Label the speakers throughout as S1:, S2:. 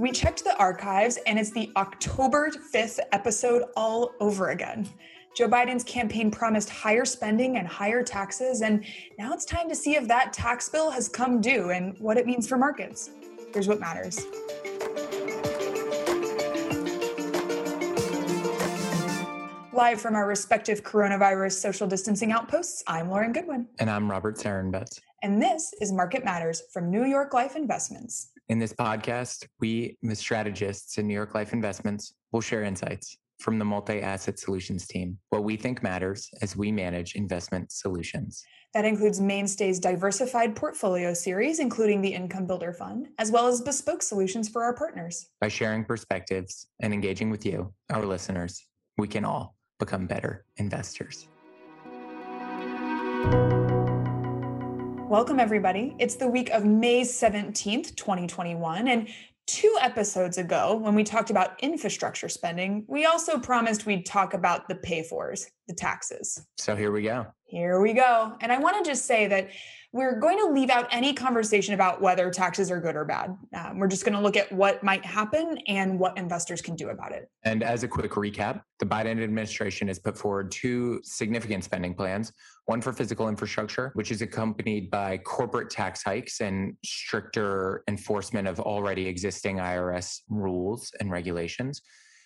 S1: We checked the archives and it's the October 5th episode all over again. Joe Biden's campaign promised higher spending and higher taxes, and now it's time to see if that tax bill has come due and what it means for markets. Here's what matters. Live from our respective coronavirus social distancing outposts, I'm Lauren Goodwin.
S2: And I'm Robert Sarenbetz.
S1: And this is Market Matters from New York Life Investments.
S2: In this podcast, we, the strategists in New York Life Investments, will share insights from the multi asset solutions team, what we think matters as we manage investment solutions.
S1: That includes Mainstay's diversified portfolio series, including the Income Builder Fund, as well as bespoke solutions for our partners.
S2: By sharing perspectives and engaging with you, our listeners, we can all become better investors.
S1: Welcome, everybody. It's the week of May 17th, 2021. And two episodes ago, when we talked about infrastructure spending, we also promised we'd talk about the pay fors, the taxes.
S2: So here we go.
S1: Here we go. And I want to just say that we're going to leave out any conversation about whether taxes are good or bad. Um, we're just going to look at what might happen and what investors can do about it.
S2: And as a quick recap, the Biden administration has put forward two significant spending plans one for physical infrastructure, which is accompanied by corporate tax hikes and stricter enforcement of already existing IRS rules and regulations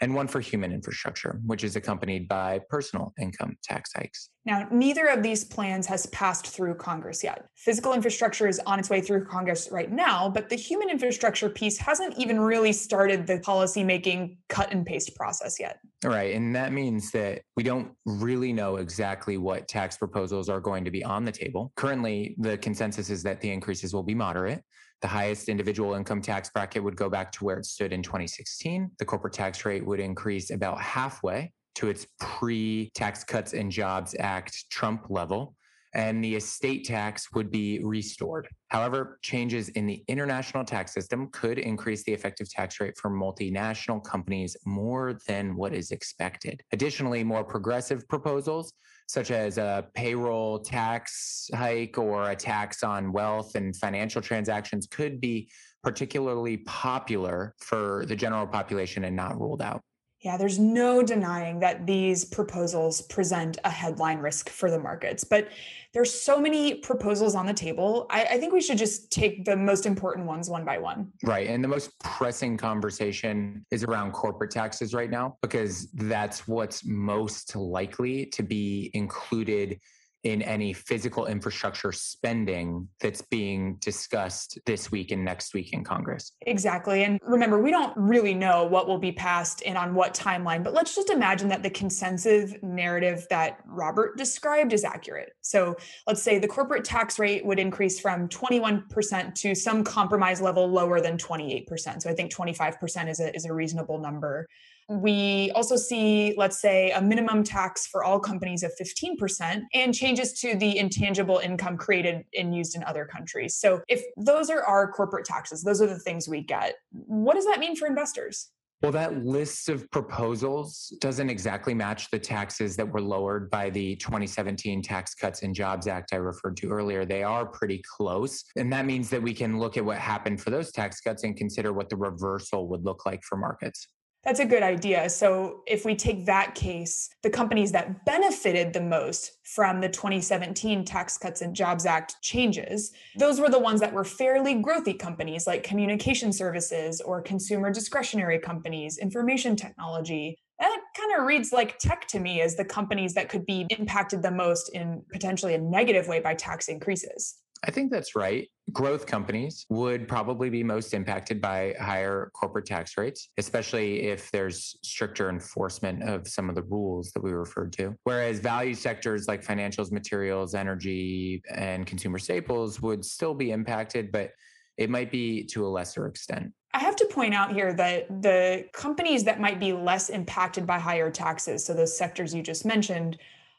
S2: and one for human infrastructure, which is accompanied by personal income tax hikes.
S1: Now, neither of these plans has passed through Congress yet. Physical infrastructure is on its way through Congress right now, but the human infrastructure piece hasn't even really started the policy-making cut and paste process yet.
S2: Right. And that means that we don't really know exactly what tax proposals are going to be on the table. Currently, the consensus is that the increases will be moderate. The highest individual income tax bracket would go back to where it stood in 2016. The corporate tax rate would increase about halfway to its pre Tax Cuts and Jobs Act Trump level, and the estate tax would be restored. However, changes in the international tax system could increase the effective tax rate for multinational companies more than what is expected. Additionally, more progressive proposals such as a payroll tax hike or a tax on wealth and financial transactions could be particularly popular for the general population and not ruled out.
S1: Yeah, there's no denying that these proposals present a headline risk for the markets, but there's so many proposals on the table. I, I, think we should just take the most important ones one by one.
S2: Right. And the most pressing conversation is around corporate taxes right now, because that's what's most likely to be included in any physical infrastructure spending that's being discussed this week and next week in Congress.
S1: Exactly. And remember, we don't really know what will be passed and on what timeline, but let's just imagine that the consensus narrative that Robert described is accurate. So let's say the corporate tax rate would increase from 21% to some compromise level lower than 28%. So I think 25% is a, is a reasonable number. We also see, let's say, a minimum tax for all companies of 15% and changes to the intangible income created and used in other countries. So, if those are our corporate taxes, those are the things we get. What does that mean for investors?
S2: Well, that list of proposals doesn't exactly match the taxes that were lowered by the 2017 Tax Cuts and Jobs Act I referred to earlier. They are pretty close. And that means that we can look at what happened for those tax cuts and consider what the reversal would look like for markets.
S1: That's a good idea. So, if we take that case, the companies that benefited the most from the 2017 Tax Cuts and Jobs Act changes, those were the ones that were fairly growthy companies like communication services or consumer discretionary companies, information technology. That kind of reads like tech to me as the companies that could be impacted the most in potentially a negative way by tax increases.
S2: I think that's right. Growth companies would probably be most impacted by higher corporate tax rates, especially if there's stricter enforcement of some of the rules that we referred to. Whereas value sectors like financials, materials, energy, and consumer staples would still be impacted, but it might be to a lesser extent.
S1: I have to point out here that the companies that might be less impacted by higher taxes, so those sectors you just mentioned,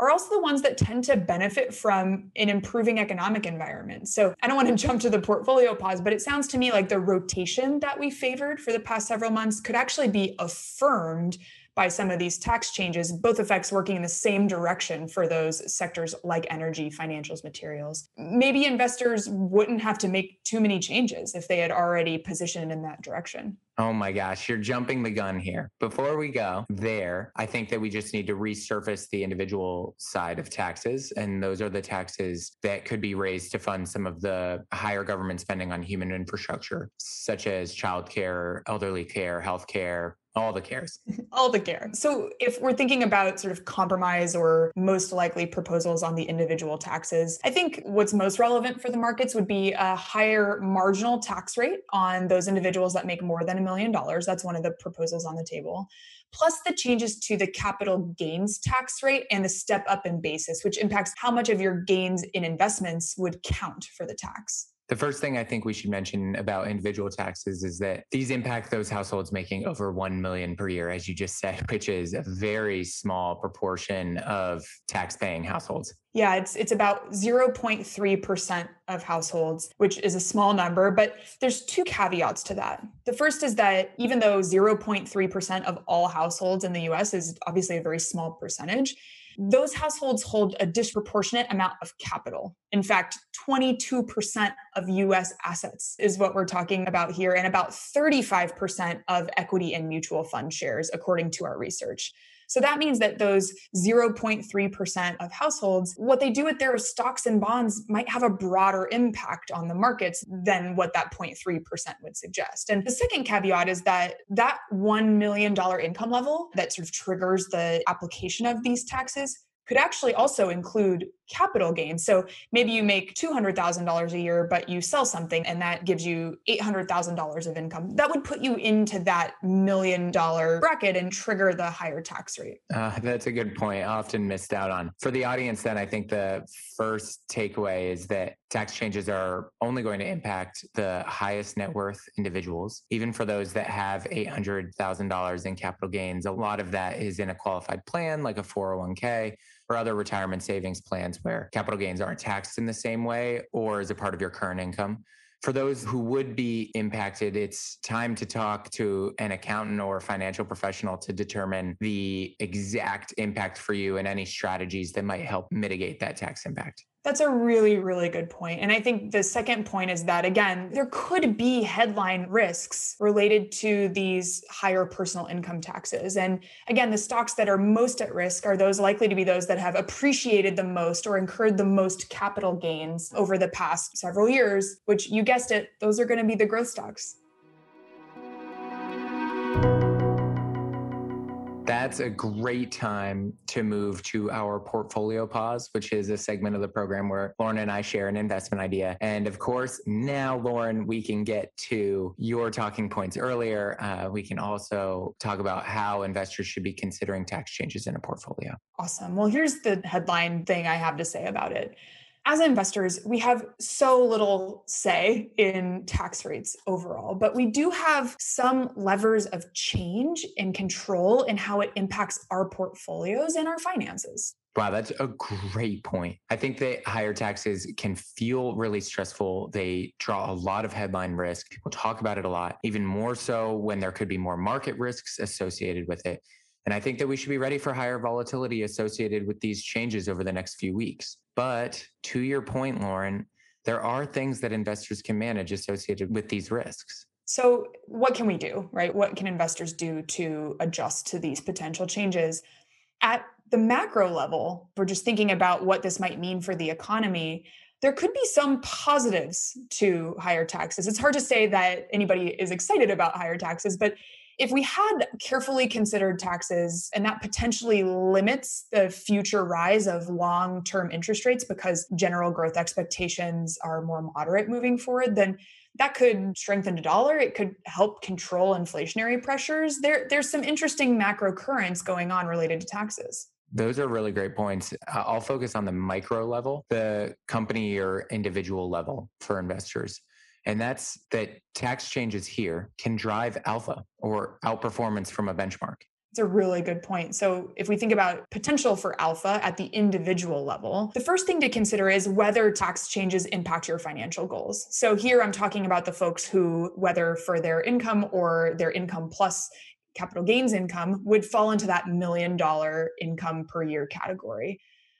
S1: are also the ones that tend to benefit from an improving economic environment. So I don't want to jump to the portfolio pause, but it sounds to me like the rotation that we favored for the past several months could actually be affirmed by some of these tax changes, both effects working in the same direction for those sectors like energy, financials, materials. Maybe investors wouldn't have to make too many changes if they had already positioned in that direction.
S2: Oh my gosh, you're jumping the gun here. Before we go there, I think that we just need to resurface the individual side of taxes. And those are the taxes that could be raised to fund some of the higher government spending on human infrastructure, such as childcare, elderly care, healthcare, all the cares.
S1: All the care. So, if we're thinking about sort of compromise or most likely proposals on the individual taxes, I think what's most relevant for the markets would be a higher marginal tax rate on those individuals that make more than a million. That's one of the proposals on the table. Plus, the changes to the capital gains tax rate and the step up in basis, which impacts how much of your gains in investments would count for the tax.
S2: The first thing I think we should mention about individual taxes is that these impact those households making over 1 million per year as you just said, which is a very small proportion of tax paying households.
S1: Yeah, it's it's about 0.3% of households, which is a small number, but there's two caveats to that. The first is that even though 0.3% of all households in the US is obviously a very small percentage, those households hold a disproportionate amount of capital. In fact, 22% of US assets is what we're talking about here, and about 35% of equity and mutual fund shares, according to our research. So that means that those 0.3% of households, what they do with their stocks and bonds might have a broader impact on the markets than what that 0.3% would suggest. And the second caveat is that that $1 million income level that sort of triggers the application of these taxes could actually also include capital gains. So maybe you make $200,000 a year, but you sell something and that gives you $800,000 of income. That would put you into that million dollar bracket and trigger the higher tax rate.
S2: Uh, that's a good point. Often missed out on. For the audience, then, I think the first takeaway is that tax changes are only going to impact the highest net worth individuals. Even for those that have $800,000 in capital gains, a lot of that is in a qualified plan like a 401k or other retirement savings plans where capital gains aren't taxed in the same way or as a part of your current income. For those who would be impacted, it's time to talk to an accountant or financial professional to determine the exact impact for you and any strategies that might help mitigate that tax impact.
S1: That's a really, really good point. And I think the second point is that, again, there could be headline risks related to these higher personal income taxes. And again, the stocks that are most at risk are those likely to be those that have appreciated the most or incurred the most capital gains over the past several years, which you guessed it, those are going to be the growth stocks.
S2: That's a great time to move to our portfolio pause, which is a segment of the program where Lauren and I share an investment idea. And of course, now, Lauren, we can get to your talking points earlier. Uh, we can also talk about how investors should be considering tax changes in a portfolio.
S1: Awesome. Well, here's the headline thing I have to say about it as investors, we have so little say in tax rates overall, but we do have some levers of change and control in how it impacts our portfolios and our finances.
S2: Wow, that's a great point. I think that higher taxes can feel really stressful. They draw a lot of headline risk. People talk about it a lot, even more so when there could be more market risks associated with it. And I think that we should be ready for higher volatility associated with these changes over the next few weeks. But to your point, Lauren, there are things that investors can manage associated with these risks.
S1: So, what can we do, right? What can investors do to adjust to these potential changes? At the macro level, we're just thinking about what this might mean for the economy. There could be some positives to higher taxes. It's hard to say that anybody is excited about higher taxes, but if we had carefully considered taxes and that potentially limits the future rise of long term interest rates because general growth expectations are more moderate moving forward, then that could strengthen the dollar. It could help control inflationary pressures. There, there's some interesting macro currents going on related to taxes.
S2: Those are really great points. I'll focus on the micro level, the company or individual level for investors. And that's that tax changes here can drive alpha or outperformance from a benchmark.
S1: It's a really good point. So, if we think about potential for alpha at the individual level, the first thing to consider is whether tax changes impact your financial goals. So, here I'm talking about the folks who, whether for their income or their income plus capital gains income would fall into that million dollar income per year category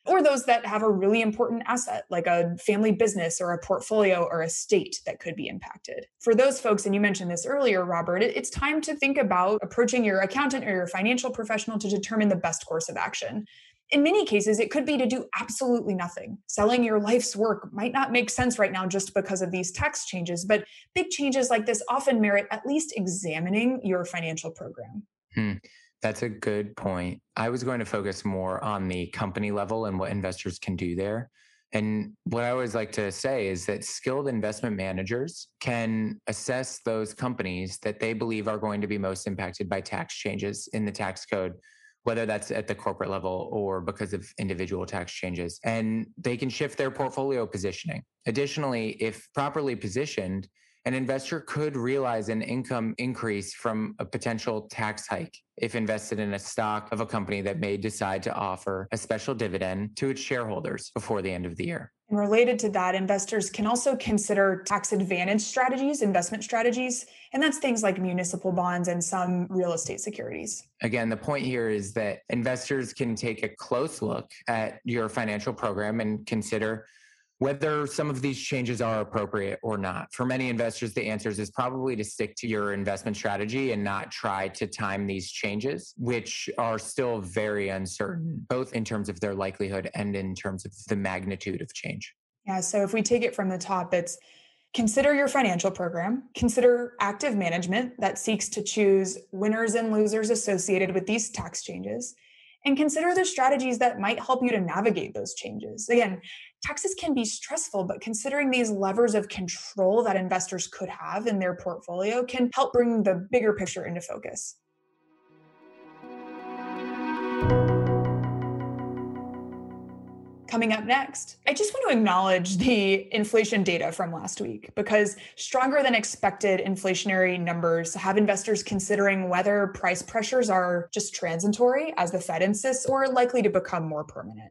S1: or those that have a really important asset like a family business or a portfolio or a state that could be impacted. For those folks, and you mentioned this earlier, Robert, it's time to think about approaching your accountant or your financial professional to determine the best course of action. In many cases, it could be to do absolutely nothing. Selling your life's work might not make sense right now just because of these tax changes, but big changes like this often merit at least examining your financial program.
S2: Hmm. That's a good point. I was going to focus more on the company level and what investors can do there. And what I always like to say is that skilled investment managers can assess those companies that they believe are going to be most impacted by tax changes in the tax code, whether that's at the corporate level or because of individual tax changes. And they can shift their portfolio positioning. Additionally, if properly positioned, an investor could realize an income increase from a potential tax hike if invested in a stock of a company that may decide to offer a special dividend to its shareholders before the end of the year.
S1: And related to that, investors can also consider tax advantage strategies, investment strategies, and that's things like municipal bonds and some real estate securities.
S2: Again, the point here is that investors can take a close look at your financial program and consider whether some of these changes are appropriate or not. For many investors, the answer is probably to stick to your investment strategy and not try to time these changes, which are still very uncertain, both in terms of their likelihood and in terms of the magnitude of change.
S1: Yeah. So if we take it from the top, it's consider your financial program, consider active management that seeks to choose winners and losers associated with these tax changes and consider the strategies that might help you to navigate those changes. Again, taxes can be stressful, but considering these levers of control that investors could have in their portfolio can help bring the bigger picture into focus. Coming up next, I just want to acknowledge the inflation data from last week because stronger than expected inflationary numbers have investors considering whether price pressures are just transitory, as the Fed insists, or likely to become more permanent.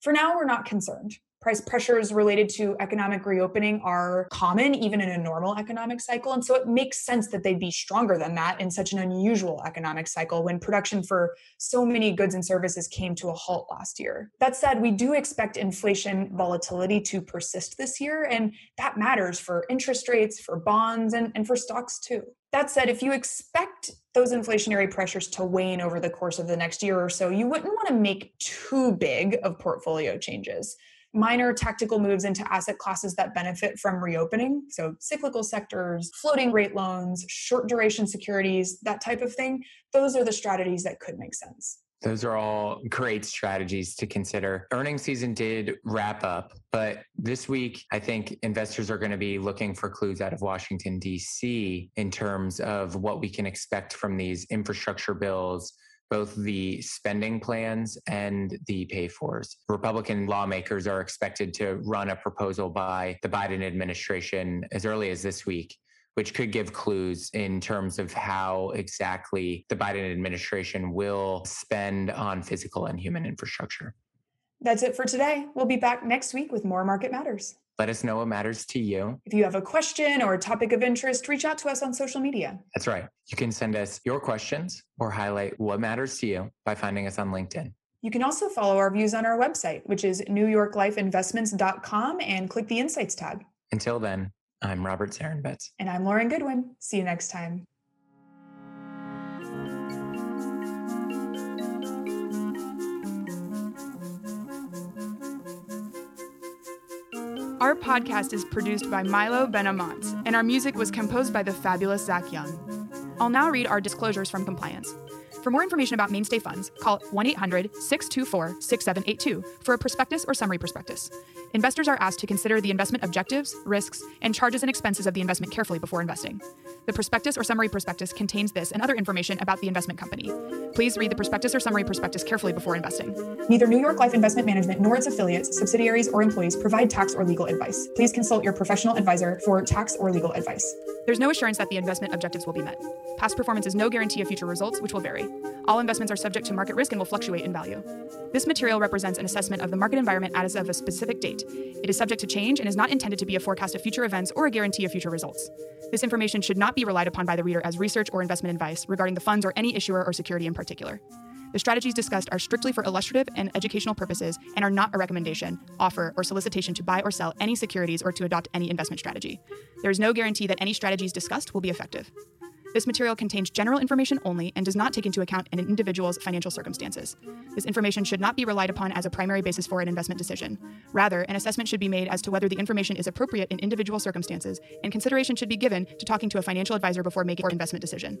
S1: For now, we're not concerned. Price pressures related to economic reopening are common even in a normal economic cycle. And so it makes sense that they'd be stronger than that in such an unusual economic cycle when production for so many goods and services came to a halt last year. That said, we do expect inflation volatility to persist this year, and that matters for interest rates, for bonds, and, and for stocks too. That said, if you expect those inflationary pressures to wane over the course of the next year or so, you wouldn't want to make too big of portfolio changes minor tactical moves into asset classes that benefit from reopening. So, cyclical sectors, floating rate loans, short duration securities, that type of thing. Those are the strategies that could make sense.
S2: Those are all great strategies to consider. Earnings season did wrap up, but this week, I think investors are going to be looking for clues out of Washington, D.C. in terms of what we can expect from these infrastructure bills, both the spending plans and the pay fors. Republican lawmakers are expected to run a proposal by the Biden administration as early as this week, which could give clues in terms of how exactly the Biden administration will spend on physical and human infrastructure.
S1: That's it for today. We'll be back next week with more Market Matters.
S2: Let us know what matters to you.
S1: If you have a question or a topic of interest, reach out to us on social media.
S2: That's right. You can send us your questions or highlight what matters to you by finding us on LinkedIn.
S1: You can also follow our views on our website, which is newyorklifeinvestments.com, and click the Insights tab.
S2: Until then, I'm Robert Sarenbetz.
S1: And I'm Lauren Goodwin. See you next time. Our podcast is produced by Milo Benamont, and our music was composed by the fabulous Zach Young. I'll now read our disclosures from compliance. For more information about mainstay funds, call 1 800 624 6782 for a prospectus or summary prospectus. Investors are asked to consider the investment objectives, risks, and charges and expenses of the investment carefully before investing. The prospectus or summary prospectus contains this and other information about the investment company. Please read the prospectus or summary prospectus carefully before investing. Neither New York Life Investment Management nor its affiliates, subsidiaries, or employees provide tax or legal advice. Please consult your professional advisor for tax or legal advice. There's no assurance that the investment objectives will be met. Past performance is no guarantee of future results, which will vary. All investments are subject to market risk and will fluctuate in value. This material represents an assessment of the market environment as of a specific date. It is subject to change and is not intended to be a forecast of future events or a guarantee of future results. This information should not be relied upon by the reader as research or investment advice regarding the funds or any issuer or security in particular. The strategies discussed are strictly for illustrative and educational purposes and are not a recommendation, offer, or solicitation to buy or sell any securities or to adopt any investment strategy. There is no guarantee that any strategies discussed will be effective. This material contains general information only and does not take into account an individual's financial circumstances. This information should not be relied upon as a primary basis for an investment decision. Rather, an assessment should be made as to whether the information is appropriate in individual circumstances, and consideration should be given to talking to a financial advisor before making an investment decision.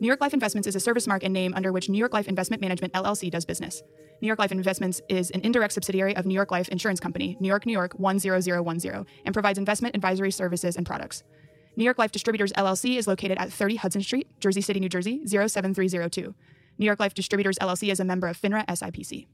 S1: New York Life Investments is a service mark and name under which New York Life Investment Management LLC does business. New York Life Investments is an indirect subsidiary of New York Life Insurance Company, New York, New York 10010, and provides investment advisory services and products. New York Life Distributors LLC is located at 30 Hudson Street, Jersey City, New Jersey 07302. New York Life Distributors LLC is a member of FINRA SIPC.